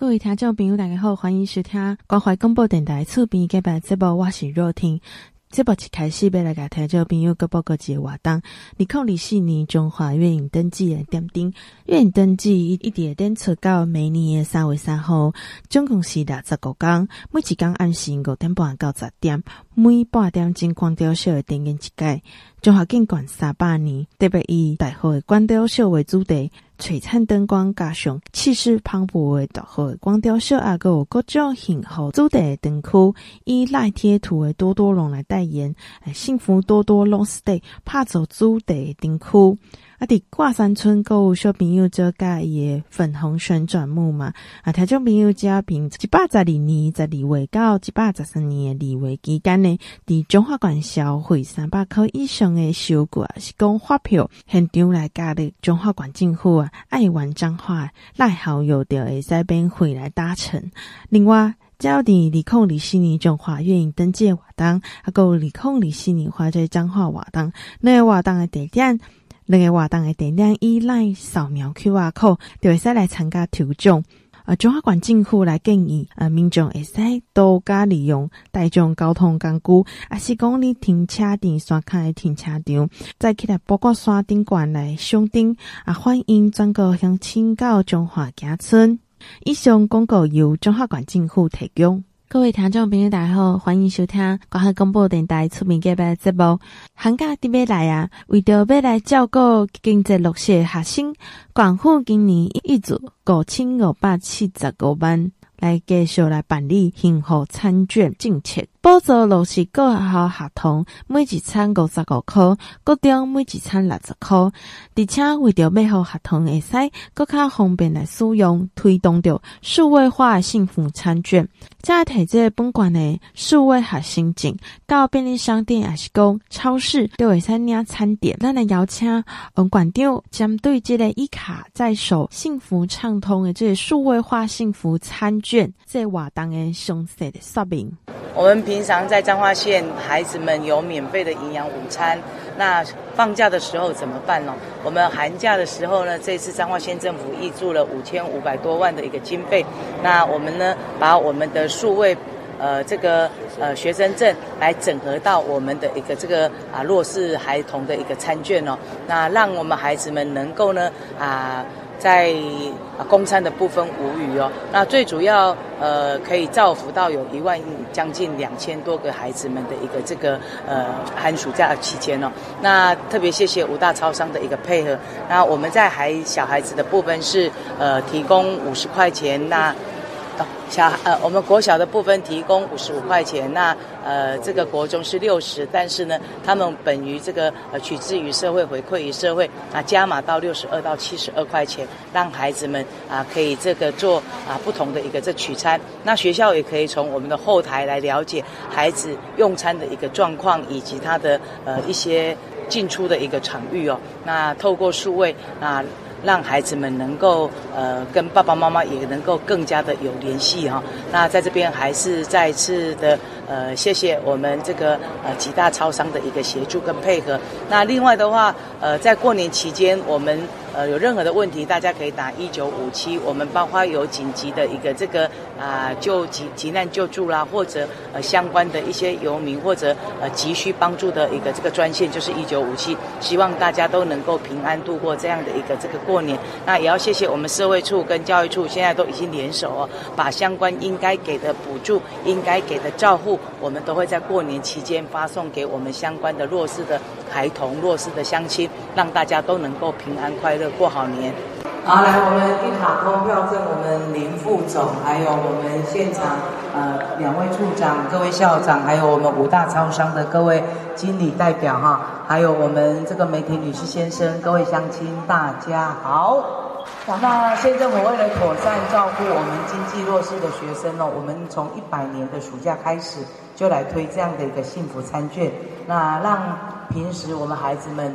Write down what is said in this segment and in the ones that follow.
各位听众朋友，大家好，欢迎收听关怀广播电台厝边隔壁节目，我是若婷。这部一开始要来给听众朋友个报告一个活动，二零二四年中华月影登记的点灯，月影登记一一点点出到每年的三月三号，总共是六十五天，每一天按时五点半到十点，每八点钟关掉小的电源一改。中华建馆三百年，特别以大号的光雕秀为主题。璀璨灯光加上气势磅礴的大号光雕秀，啊，有各种型号主题的灯区，以赖贴图的多多龙来代言，幸福多多 Long Stay 拍造主题的灯区。啊！伫挂山村购物小朋友做介伊个粉红旋转木马啊！听众朋友家凭一百十二年十二月到一百十三年诶二月期间呢，伫中华馆消费三百块以上的收据啊，是讲发票现场来加的中华馆政府啊，爱玩彰化赖好友着会使免费来搭乘。另外，只要伫二零二四年中华月影登记活动，啊，阁有二零二四年花在彰化活动，那个活动的地点。两个活动的点亮依赖扫描 QR code，就会使来参加抽奖。呃，中华馆政府来建议，呃，民众会使多加利用大众交通工具，啊，是讲你停车场刷卡的停车场，再起来包括山顶馆来上顶，啊，欢迎全国乡亲到中华家村。以上广告由中华馆政府提供。各位听众朋友，大家好，欢迎收听广汉广播电台厝边隔壁节目。寒假准备来啊，为着要来照顾经济弱势学生，广府今年一组五千五百七十五万。来继续来办理幸福餐券政策，补助落实各学校学童每一餐五十五块，各中每一餐六十块，而且为着要让学童会使更加方便来使用，推动着数位化的幸福餐券，再提这本馆的数位学生证到便利商店还是讲超市都会使领餐点。咱来邀请嗯馆长针对这个一卡在手、幸福畅通的这个数位化幸福餐券。卷在活动的详细的说明。我们平常在彰化县，孩子们有免费的营养午餐。那放假的时候怎么办呢？我们寒假的时候呢，这次彰化县政府挹注了五千五百多万的一个经费。那我们呢，把我们的数位呃这个呃学生证来整合到我们的一个这个啊弱势孩童的一个餐券哦。那让我们孩子们能够呢啊。在啊，供餐的部分无语哦。那最主要呃，可以造福到有一万将近两千多个孩子们的一个这个呃寒暑假期间哦。那特别谢谢五大超商的一个配合。那我们在孩小孩子的部分是呃提供五十块钱那。小呃，我们国小的部分提供五十五块钱，那呃，这个国中是六十，但是呢，他们本于这个呃取之于社会，回馈于社会，啊，加码到六十二到七十二块钱，让孩子们啊可以这个做啊不同的一个这取餐，那学校也可以从我们的后台来了解孩子用餐的一个状况以及他的呃一些进出的一个场域哦，那透过数位啊。让孩子们能够呃跟爸爸妈妈也能够更加的有联系哈。那在这边还是再次的呃谢谢我们这个呃几大超商的一个协助跟配合。那另外的话呃在过年期间我们。呃，有任何的问题，大家可以打一九五七。我们包括有紧急的一个这个啊、呃，就急急难救助啦，或者呃相关的一些游民或者呃急需帮助的一个这个专线，就是一九五七。希望大家都能够平安度过这样的一个这个过年。那也要谢谢我们社会处跟教育处，现在都已经联手哦，把相关应该给的补助、应该给的照护，我们都会在过年期间发送给我们相关的弱势的孩童、弱势的乡亲，让大家都能够平安快乐。过好年，好，来，我们一卡通票证，我们林副总，还有我们现场呃两位处长、各位校长，还有我们五大超商的各位经理代表哈，还有我们这个媒体女士先生，各位乡亲，大家好。那县政府为了妥善照顾我们经济弱势的学生呢，我们从一百年的暑假开始就来推这样的一个幸福餐券，那让平时我们孩子们。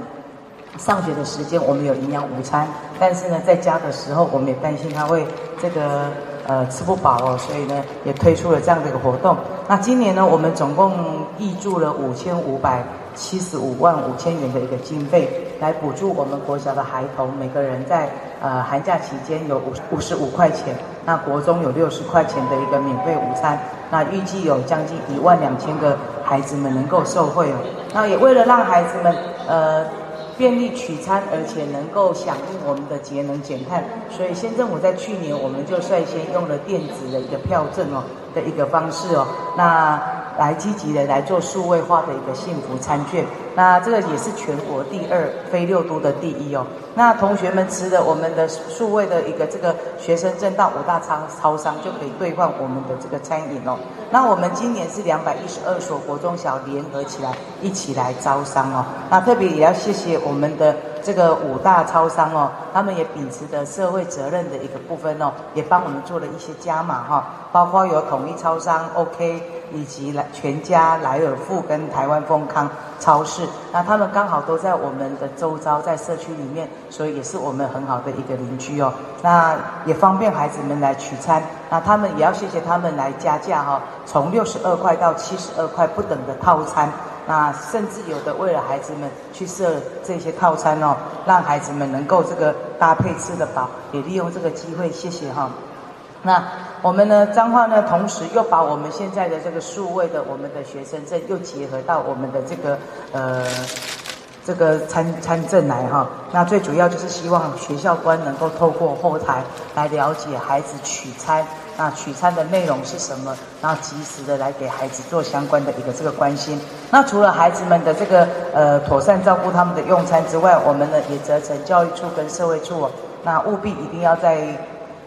上学的时间我们有营养午餐，但是呢，在家的时候我们也担心他会这个呃吃不饱哦，所以呢也推出了这样的一个活动。那今年呢，我们总共挹注了五千五百七十五万五千元的一个经费。来补助我们国小的孩童，每个人在呃寒假期间有五五十五块钱，那国中有六十块钱的一个免费午餐，那预计有将近一万两千个孩子们能够受惠哦。那也为了让孩子们呃。便利取餐，而且能够响应我们的节能减碳，所以县政府在去年我们就率先用了电子的一个票证哦的一个方式哦，那来积极的来做数位化的一个幸福餐券，那这个也是全国第二，非六都的第一哦。那同学们持着我们的数位的一个这个学生证到五大超超商就可以兑换我们的这个餐饮哦。那我们今年是两百一十二所国中小联合起来一起来招商哦。那特别也要谢谢我们的这个五大超商哦，他们也秉持着社会责任的一个部分哦，也帮我们做了一些加码哈，包括有统一超商 OK，以及来全家、莱尔富跟台湾丰康超市，那他们刚好都在我们的周遭，在社区里面，所以也是我们很好的一个邻居哦。那也方便孩子们来取餐，那他们也要谢谢他们来加价哈，从六十二块到七十二块不等的套餐，那甚至有的为了孩子们去设这些套餐哦，让孩子们能够这个搭配吃得饱，也利用这个机会，谢谢哈。那我们呢，彰化呢，同时又把我们现在的这个数位的我们的学生证又结合到我们的这个呃这个参参证来哈。那最主要就是希望学校官能够透过后台来了解孩子取餐，那取餐的内容是什么，然后及时的来给孩子做相关的一个这个关心。那除了孩子们的这个呃妥善照顾他们的用餐之外，我们呢也责成教育处跟社会处，那务必一定要在。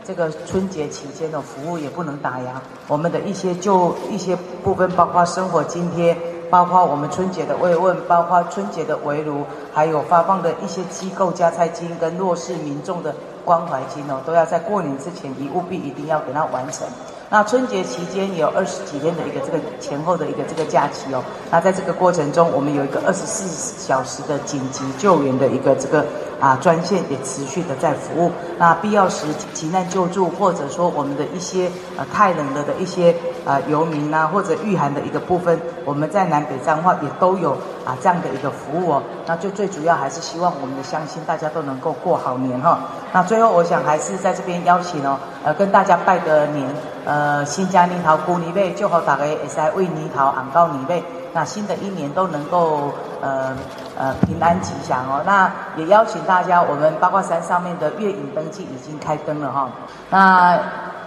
这个春节期间的服务也不能打烊，我们的一些就一些部分，包括生活津贴，包括我们春节的慰问，包括春节的围炉，还有发放的一些机构加菜金跟弱势民众的关怀金哦，都要在过年之前一务必一定要给它完成。那春节期间也有二十几天的一个这个前后的一个这个假期哦，那在这个过程中，我们有一个二十四小时的紧急救援的一个这个。啊，专线也持续的在服务。那必要时急难救助，或者说我们的一些呃太冷了的一些呃游民啊，或者御寒的一个部分，我们在南北彰化也都有啊这样的一个服务哦。那就最主要还是希望我们的乡亲大家都能够过好年哈。那最后我想还是在这边邀请哦，呃跟大家拜个年，呃新家年头过年尾，就好大家会使为年头红到年尾。那新的一年都能够呃呃平安吉祥哦。那也邀请大家，我们八卦山上面的月影灯记已经开灯了哈、哦。那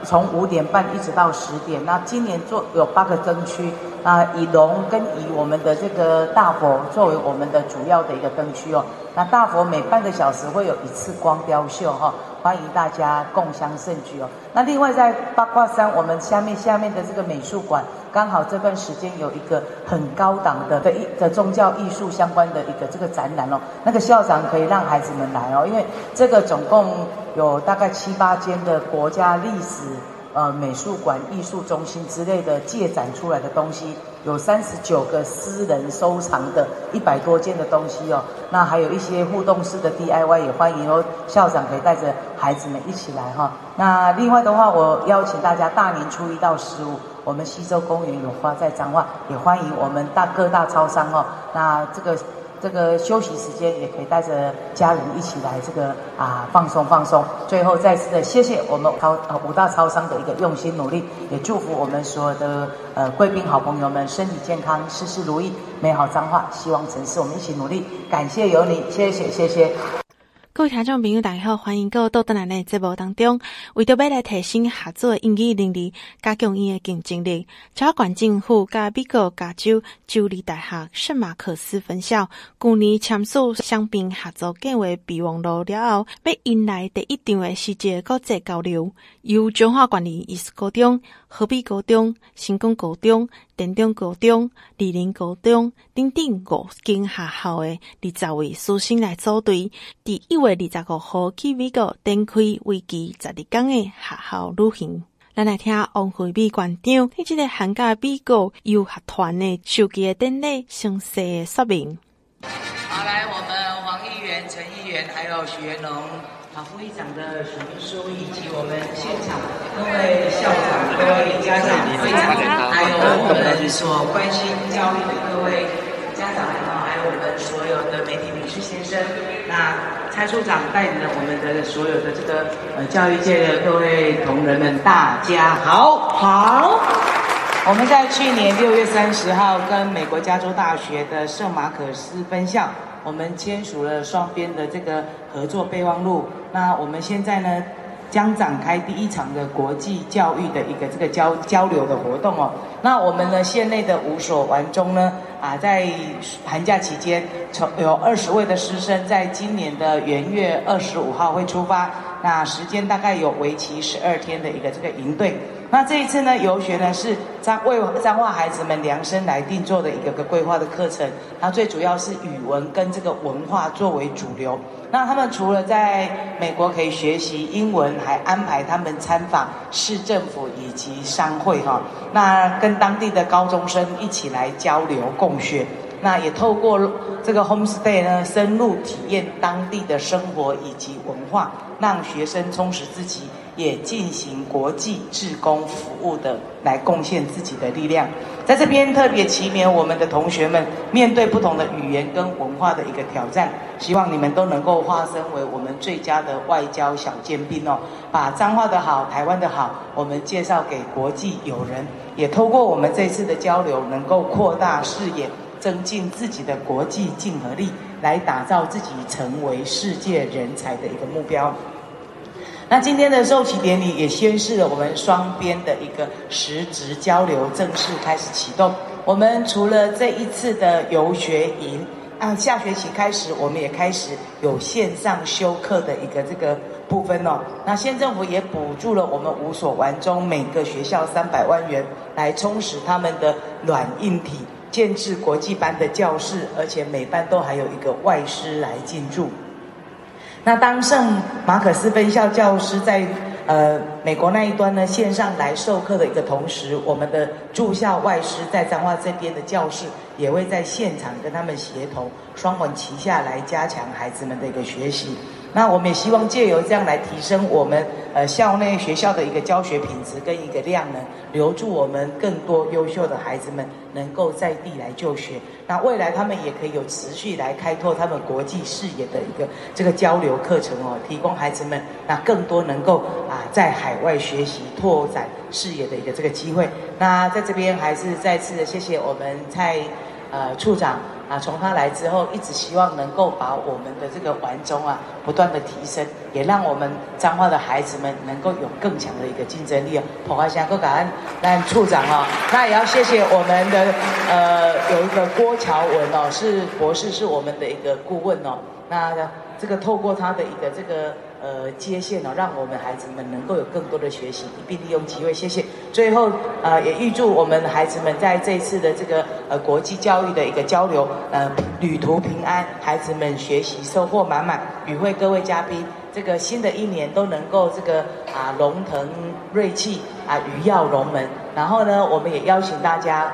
从五点半一直到十点。那今年做有八个灯区，啊以龙跟以我们的这个大佛作为我们的主要的一个灯区哦。那大佛每半个小时会有一次光雕秀哈、哦，欢迎大家共襄盛举哦。那另外在八卦山我们下面下面的这个美术馆。刚好这段时间有一个很高档的的一的宗教艺术相关的一个这个展览哦，那个校长可以让孩子们来哦，因为这个总共有大概七八间的国家历史呃美术馆、艺术中心之类的借展出来的东西，有三十九个私人收藏的一百多件的东西哦，那还有一些互动式的 DIY 也欢迎哦，校长可以带着孩子们一起来哈。那另外的话，我邀请大家大年初一到十五。我们西洲公园有花在彰化，也欢迎我们大各大超商哦。那这个这个休息时间也可以带着家人一起来这个啊放松放松。最后再次的谢谢我们超呃五大超商的一个用心努力，也祝福我们所有的呃贵宾好朋友们身体健康，事事如意，美好彰化，希望城市我们一起努力。感谢有你，谢谢谢谢。各位听众朋友，大家好，欢迎各位到咱的节目当中。为着要来提升合作英语能力，加强伊的竞争力，彰化县政府甲美国加州州立大学圣马克斯分校去年签署双边合作计划备忘录了后，要迎来第一场的世界国际交流，由中华管理艺术高中、河滨高中、成功高中、田中高中、立林高中等等五间学校的二十位师生来组队，第一月二十五号去美国展开为期十二天的学校旅行。咱来听王惠美馆长喺这个寒假美国游学团的授旗典礼详细的说明。好，来，我们黄议员、陈议员还有许元龙。会，长的许秘书以及我们现场各位校长、各位家长、会长，还有我们所关心教育的各位家长，还有。我们所有的媒体理事先生，那蔡处长带领了我们的所有的这个呃教育界的各位同仁们，大家好，好。我们在去年六月三十号跟美国加州大学的圣马可斯分校，我们签署了双边的这个合作备忘录。那我们现在呢，将展开第一场的国际教育的一个这个交交流的活动哦。那我们呢，县内的五所完中呢，啊，在寒假期间，从有二十位的师生，在今年的元月二十五号会出发。那时间大概有为期十二天的一个这个营队。那这一次呢，游学呢是彰为彰化孩子们量身来定做的一个个规划的课程。它最主要是语文跟这个文化作为主流。那他们除了在美国可以学习英文，还安排他们参访市政府以及商会哈。那跟当地的高中生一起来交流共学。那也透过这个 homestay 呢，深入体验当地的生活以及文化，让学生充实自己，也进行国际志工服务的，来贡献自己的力量。在这边特别祈勉我们的同学们，面对不同的语言跟文化的一个挑战，希望你们都能够化身为我们最佳的外交小尖兵哦，把彰化的好、台湾的好，我们介绍给国际友人，也透过我们这次的交流，能够扩大视野。增进自己的国际竞合力，来打造自己成为世界人才的一个目标。那今天的授旗典礼也宣示了我们双边的一个实质交流正式开始启动。我们除了这一次的游学营，啊，下学期开始我们也开始有线上修课的一个这个部分哦。那县政府也补助了我们五所完中每个学校三百万元，来充实他们的软硬体。建置国际班的教室，而且每班都还有一个外师来进驻。那当圣马可斯分校教师在呃美国那一端呢，线上来授课的一个同时，我们的住校外师在彰化这边的教室也会在现场跟他们协同，双管齐下来加强孩子们的一个学习。那我们也希望借由这样来提升我们呃校内学校的一个教学品质跟一个量能，留住我们更多优秀的孩子们能够在地来就学。那未来他们也可以有持续来开拓他们国际视野的一个这个交流课程哦，提供孩子们那更多能够啊在海外学习拓展视野的一个这个机会。那在这边还是再次的谢谢我们蔡呃处长。啊，从他来之后，一直希望能够把我们的这个环中啊，不断的提升，也让我们彰化的孩子们能够有更强的一个竞争力哦。彭华祥，够感恩，那处长哦，那也要谢谢我们的呃，有一个郭乔文哦，是博士，是我们的一个顾问哦。那这个透过他的一个这个。呃，接线哦，让我们孩子们能够有更多的学习，一并利用机会。谢谢。最后，呃，也预祝我们孩子们在这一次的这个呃国际教育的一个交流，呃，旅途平安，孩子们学习收获满满。与会各位嘉宾，这个新的一年都能够这个啊龙腾瑞气啊鱼跃龙门。然后呢，我们也邀请大家。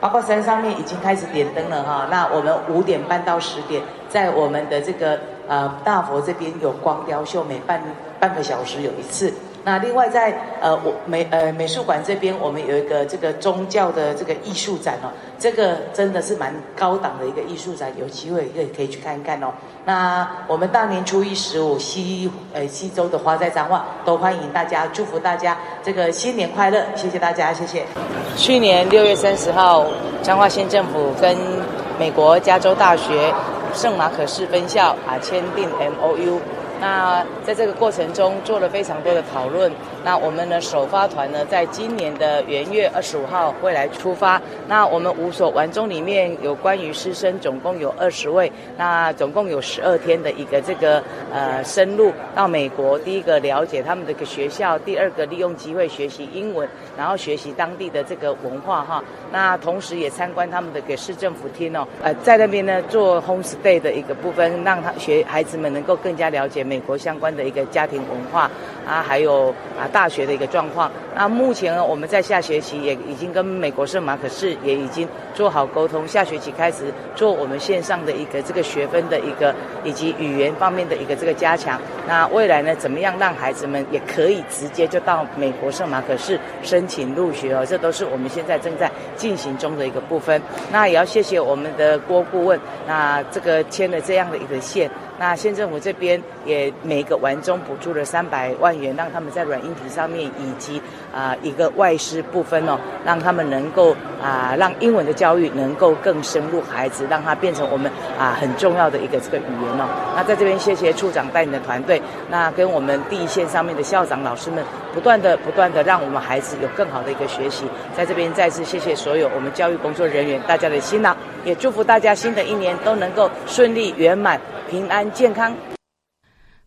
八卦山上面已经开始点灯了哈，那我们五点半到十点，在我们的这个呃大佛这边有光雕秀，每半半个小时有一次。那另外在呃我美呃美术馆这边，我们有一个这个宗教的这个艺术展哦，这个真的是蛮高档的一个艺术展，有机会可以可以去看一看哦。那我们大年初一十五西呃西周的花在彰化，都欢迎大家，祝福大家这个新年快乐，谢谢大家，谢谢。去年六月三十号，彰化县政府跟美国加州大学圣马可斯分校啊签订 MOU。那在这个过程中做了非常多的讨论。那我们的首发团呢，在今年的元月二十五号会来出发。那我们五所完中里面有关于师生总共有二十位，那总共有十二天的一个这个呃深入到美国。第一个了解他们的个学校，第二个利用机会学习英文，然后学习当地的这个文化哈。那同时也参观他们的给市政府厅哦，呃，在那边呢做 home stay 的一个部分，让他学孩子们能够更加了解。美国相关的一个家庭文化啊，还有啊大学的一个状况。那目前呢，我们在下学期也已经跟美国圣马可仕也已经做好沟通，下学期开始做我们线上的一个这个学分的一个以及语言方面的一个这个加强。那未来呢，怎么样让孩子们也可以直接就到美国圣马可仕申请入学哦？这都是我们现在正在进行中的一个部分。那也要谢谢我们的郭顾问，那这个签了这样的一个线。那县政府这边也每个完中补助了三百万元，让他们在软硬体上面以及啊、一个外师部分哦，让他们能够啊、让英文的教育能够更深入孩子，让它变成我们啊、很重要的一个这个语言哦。那在这边谢谢处长带领的团队，那跟我们第一线上面的校长老师们，不断的不断的让我们孩子有更好的一个学习。在这边再次谢谢所有我们教育工作人员大家的辛劳，也祝福大家新的一年都能够顺利圆满。平安健康，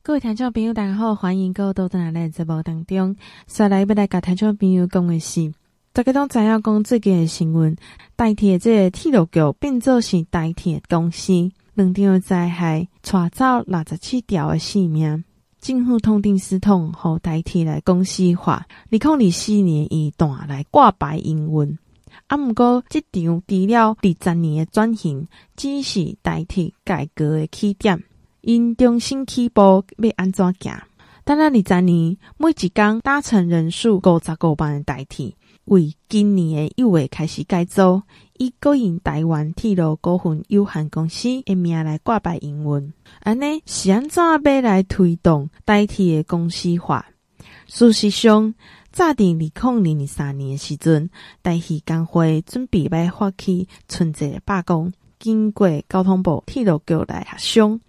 各位听众朋友，大家好，欢迎各位到咱来节目当中。再来要来甲听众朋友讲的是，大家都知影讲最近的新闻，代替这个铁路局变做是台铁公司，两场灾害，带走六十七条的性命。政府痛定思痛，和代替来公司化，二零二四年一段来挂牌营运。啊，毋过这场除了二十年的转型，只是代替改革的起点。因重新起步要安怎行？等了二十年，每一天搭乘人数五十五万的代替，为今年的一月开始改组，以国营台湾铁路股份有限公司的名来挂牌营运。安尼是安怎要来推动代替的公司化？事实上，早在二零二三年诶时阵，台铁工会准备要发起春节罢工，经过交通部铁路局来协商，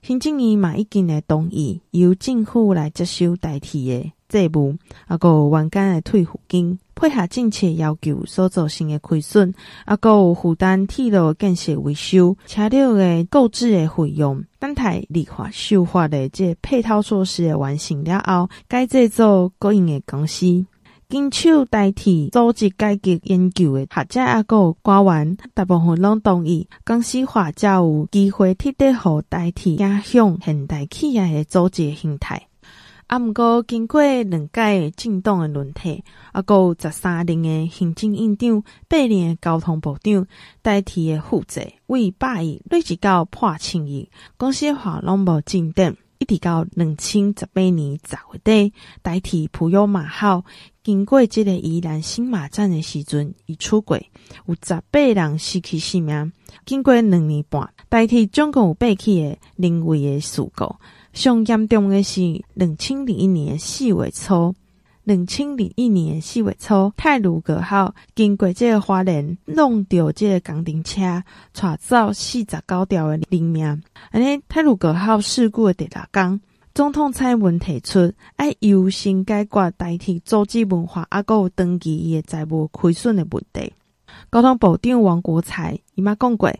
行政院嘛已经来同意由政府来接收台铁的债务，啊，个员工的退抚金，配合政策要求所造成的亏损，啊，个有负担铁路建设维修、车辆的购置的费用。等待立法修法的这配套措施的完成了后，该制作国营的公司，经手代替组织改革研究的学者啊，个官员大部分拢同意，公司化才有机会彻底和代替影响现代企业的组织形态。啊，毋过经过两届政党诶轮替，啊，阁有十三任诶行政院长、八任诶交通部长，台铁的负责为百亿累积到破千亿，公司化拢无进展，一直到两千十八年十月底，代替普悠玛号经过即个宜兰新马站的时阵，伊出轨，有十八人失去性命。经过两年半，代替总共有八起的人为的事故。上严重的是，两千零一年四月初，两千零一年四月初，泰鲁阁号经过这个花莲，弄掉这个工程车，带走四十九条的人命。安尼，泰鲁阁号事故的第六天，总统蔡文提出，要优先解决代替组织文化，啊，阁有长期伊个债务亏损的问题。交通部长王国材伊嘛讲过。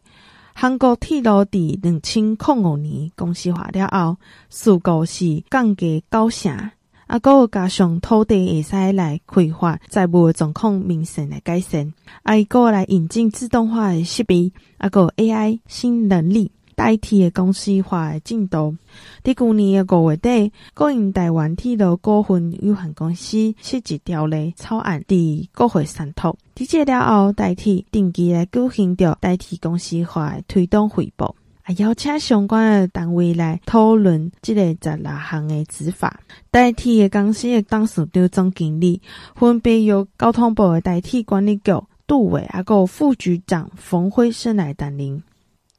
韩国铁路伫两千零五年公司化了后，事故是降低九成，啊，阁有加上土地会使来开发，财务状况明显来改善，啊，伊阁来引进自动化的设备，啊，阁有 AI 新能力。代替的公司化的进度，伫去年的五月底，国营台湾铁路股份有限公司设置条例草案伫国会三读。伫这了后，代替定期来举行着代替公司化的推动汇报，啊，邀请相关的单位来讨论这个十六项的执法。代替的公司的董事长总经理分别由交通部的代替管理局杜伟，啊，个副局长冯辉生来担任。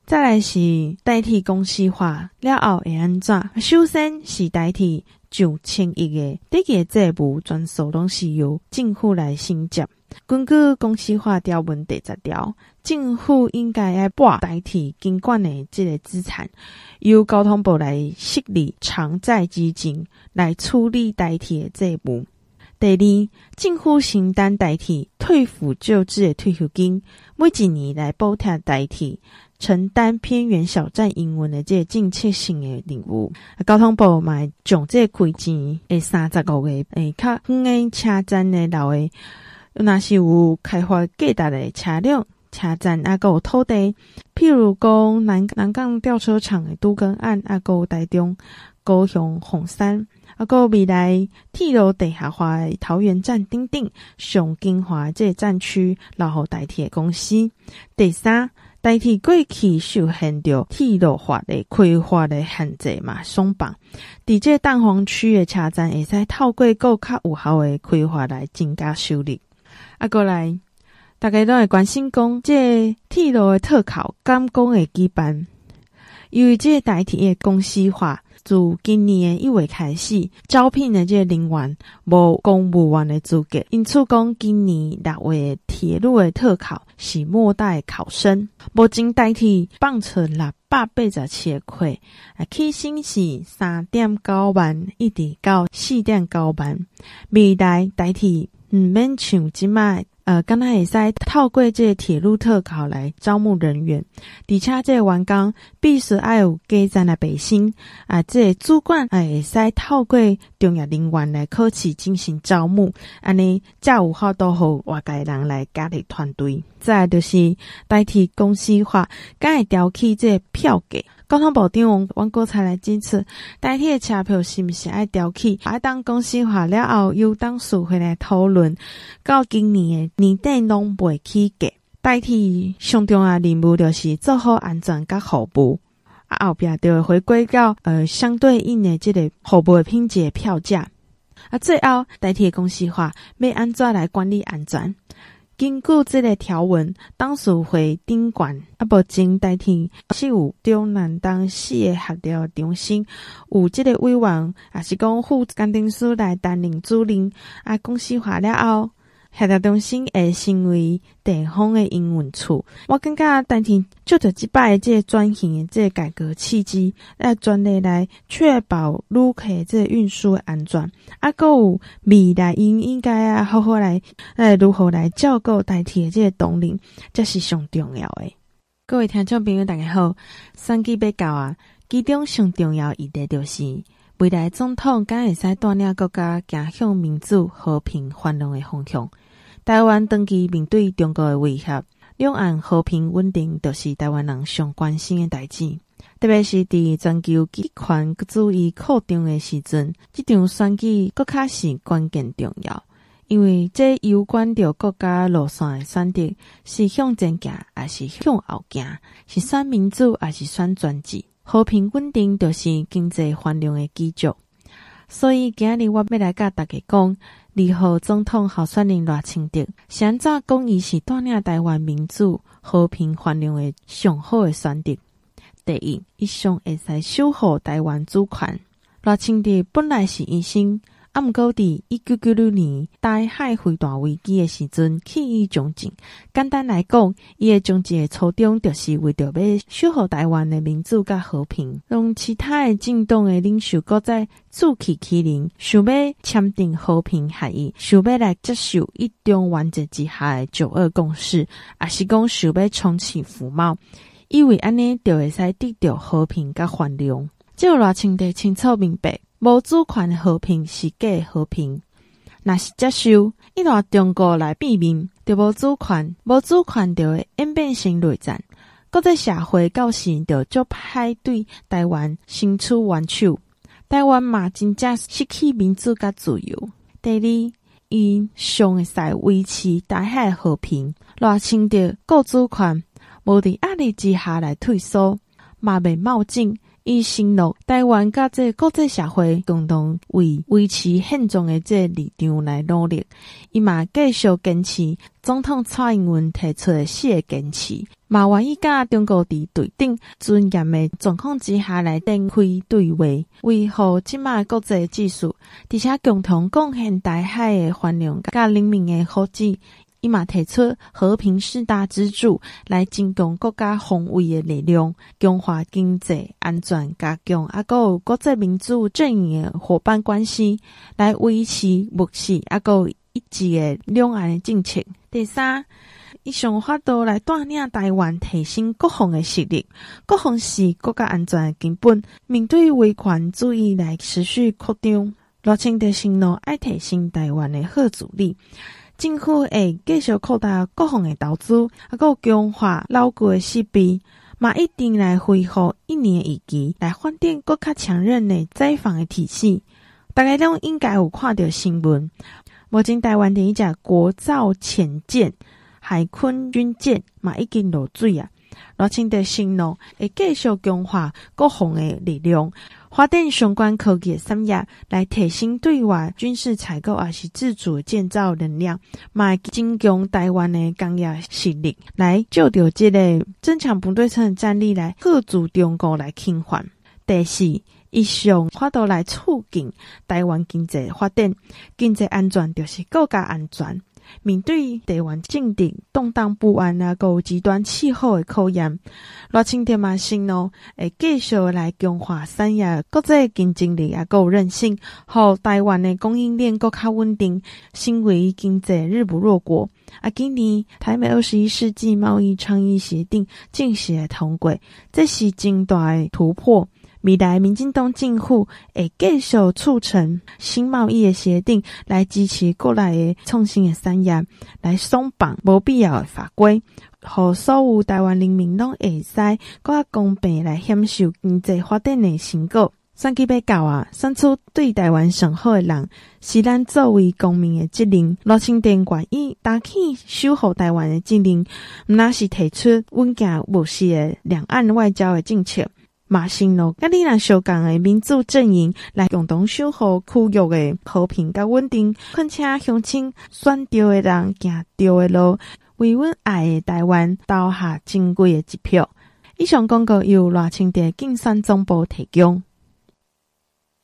再来是代替公司化了后会安怎？首先是代替上千亿的这个债务，全数拢是由政府来承接。根据公司化条文第十条，政府应该要拨代替监管的这个资产，由交通部来设立偿债基金来处理代替的债务。第二，政府承担代替退抚旧制的退休金，每一年来补贴代替。承担偏远小站营运的这个政策性的任务，交通部嘛将这个亏钱诶三十五个诶较远诶车站诶老诶，若是有开发价值的车辆车站，啊，阁有土地，譬如讲南南港吊车厂诶都更案，啊，阁有台中高雄凤山，啊，个未来铁路地下化的桃园站等等，上金华这个战区，然后代铁公司。第三，代替过去受限着铁路法的开发的限制嘛，松绑。伫这蛋黄区的车站，会使透过更较有效的开发来增加收入。啊，过来，大家都会关心讲，这铁路的特考监工的举办？由于这代替的公司化，自今年一月开始招聘的这人员无公务员的资格，因此讲今年六月铁路的特考是末代考生。目前台铁放出六百八十七个，啊，起薪是三点九万，一直到四点九万。未来代替毋免像即卖。呃，刚才会使透过这铁路特考来招募人员，而且这员工必须要有加赞的背心啊。这主管啊会使透过重要人员来考试进行招募，安尼才有好多好外界人来加入团队。再来就是代替公司化，敢会调起这票价。交通部长王国才来支持，代替的车票是毋是爱调起？爱当公司化了后，由董事会来讨论。到今年的年底拢袂起价。代替上重要任务就是做好安全甲服务，啊后壁就会回归到呃相对应的这个服务品质的票价。啊最后代替的公司化要安怎来管理安全？根据这个条文，董事会顶管啊，目前代替是有中南东四个学疗中心，有这个委员，也是讲副工程师来担任主任啊，公司化了后。学疗中心会成为地方的营运处，我感觉代替就着即摆即个转型的即个改革契机，来专业来确保旅客即个运输的安全，啊，搁有未来应应该啊好好来来如何来照顾代替的即个动力，这是上重要的。各位听众朋友，大家好，选举要到啊，其中上重要议题就是未来总统敢会使带领国家走向民主、和平、繁荣的方向。台湾长期面对中国的威胁，两岸和平稳定就是台湾人上关心的代志。特别是伫全球极权主义扩张的时阵，这场选举更加是关键重要，因为这攸关着国家路线的选择，是向前行还是向后行，是选民主还是选专制。和平稳定就是经济繁荣的基础。所以今日我要来甲大家讲。二号总统候选人赖清德，现在讲伊是带领台湾民主、和平、繁荣的上好的选择。第一，伊上会使守护台湾主权。赖清德本来是医生。啊，毋过伫一九九六年台海飞弹危机的时阵，起义从政。简单来讲，伊诶从政的初衷就是为着要守护台湾的民主甲和平。让其他的政党的领袖搁在自欺欺人，想要签订和平协议，想要来接受一中原则之下的九二共识，也是讲想要重启服贸，以为安尼就会使得到和平甲繁荣。只有偌清德清楚明白。无主权的和平是假和平，若是接受一旦中国来变面，就无主权，无主权就会演变成内战。国际社会到时就就派对台湾伸出援手，台湾嘛真正失去民主甲自由。第二，伊上会使维持台海和平，赖清德顾主权，无伫压力之下来退缩，嘛未冒进。伊承诺台湾甲这国际社会共同为维持现状的这立场来努力。伊嘛继续坚持总统蔡英文提出的四个坚持，嘛愿意甲中国伫对等尊严的状况之下来展开对话，维护即马国际秩序，而且共同贡献台海的繁荣甲人民的福祉。伊嘛提出和平四大支柱来增强国家防卫的力量，强化经济安全，加强啊，搁有国际民主阵营的伙伴关系，来维持务实啊，搁有一致的两岸的政策。第三，伊想法度来带领台湾提升国防的实力，国防是国家安全的根本。面对威权主义来持续扩张，赖清德承诺爱提升台湾的后阻力。政府会继续扩大各项的投资，还有强化老旧的设备，嘛一定来恢复一年一期来发展更加强韧的灾防的体系。大家都应该有看到新闻，目前台湾的一架国造潜舰海空军舰嘛已经落水啊，热清的承诺会继续强化国防的力量。发展相关科技产业，来提升对外军事采购，也是自主建造能量，嘛增强台湾的工业实力，来就着这个增强不对称战力，来吓阻中国来侵犯。第四，一项发度来促进台湾经济发展，经济安全就是国家安全。面对台湾政治动荡不安啊，有极端气候的考验，赖清德嘛承诺会继续来强化产业国际竞争力啊，有韧性，和台湾的供应链够较稳定，成为经济日不落国。啊，今年台美二十一世纪贸易倡议协定正式通过，这是重大的突破。未来民进党政府会继续促成新贸易的协定，来支持国内的创新的产业，来松绑无必要的法规，和所有台湾人民拢会使更加公平来享受经济发展的成果。选举要到啊，选出对台湾上好的人，是咱作为公民的责任。赖清德愿意担起守护台湾的责任，那是提出稳健务实的两岸外交的政策。马新路，甲你若相共的民主阵营来共同守护区域的和平甲稳定，恳请乡亲选对的人行对的路，为阮爱的台湾投下珍贵的一票。以上广告由赖清德竞选总部提供。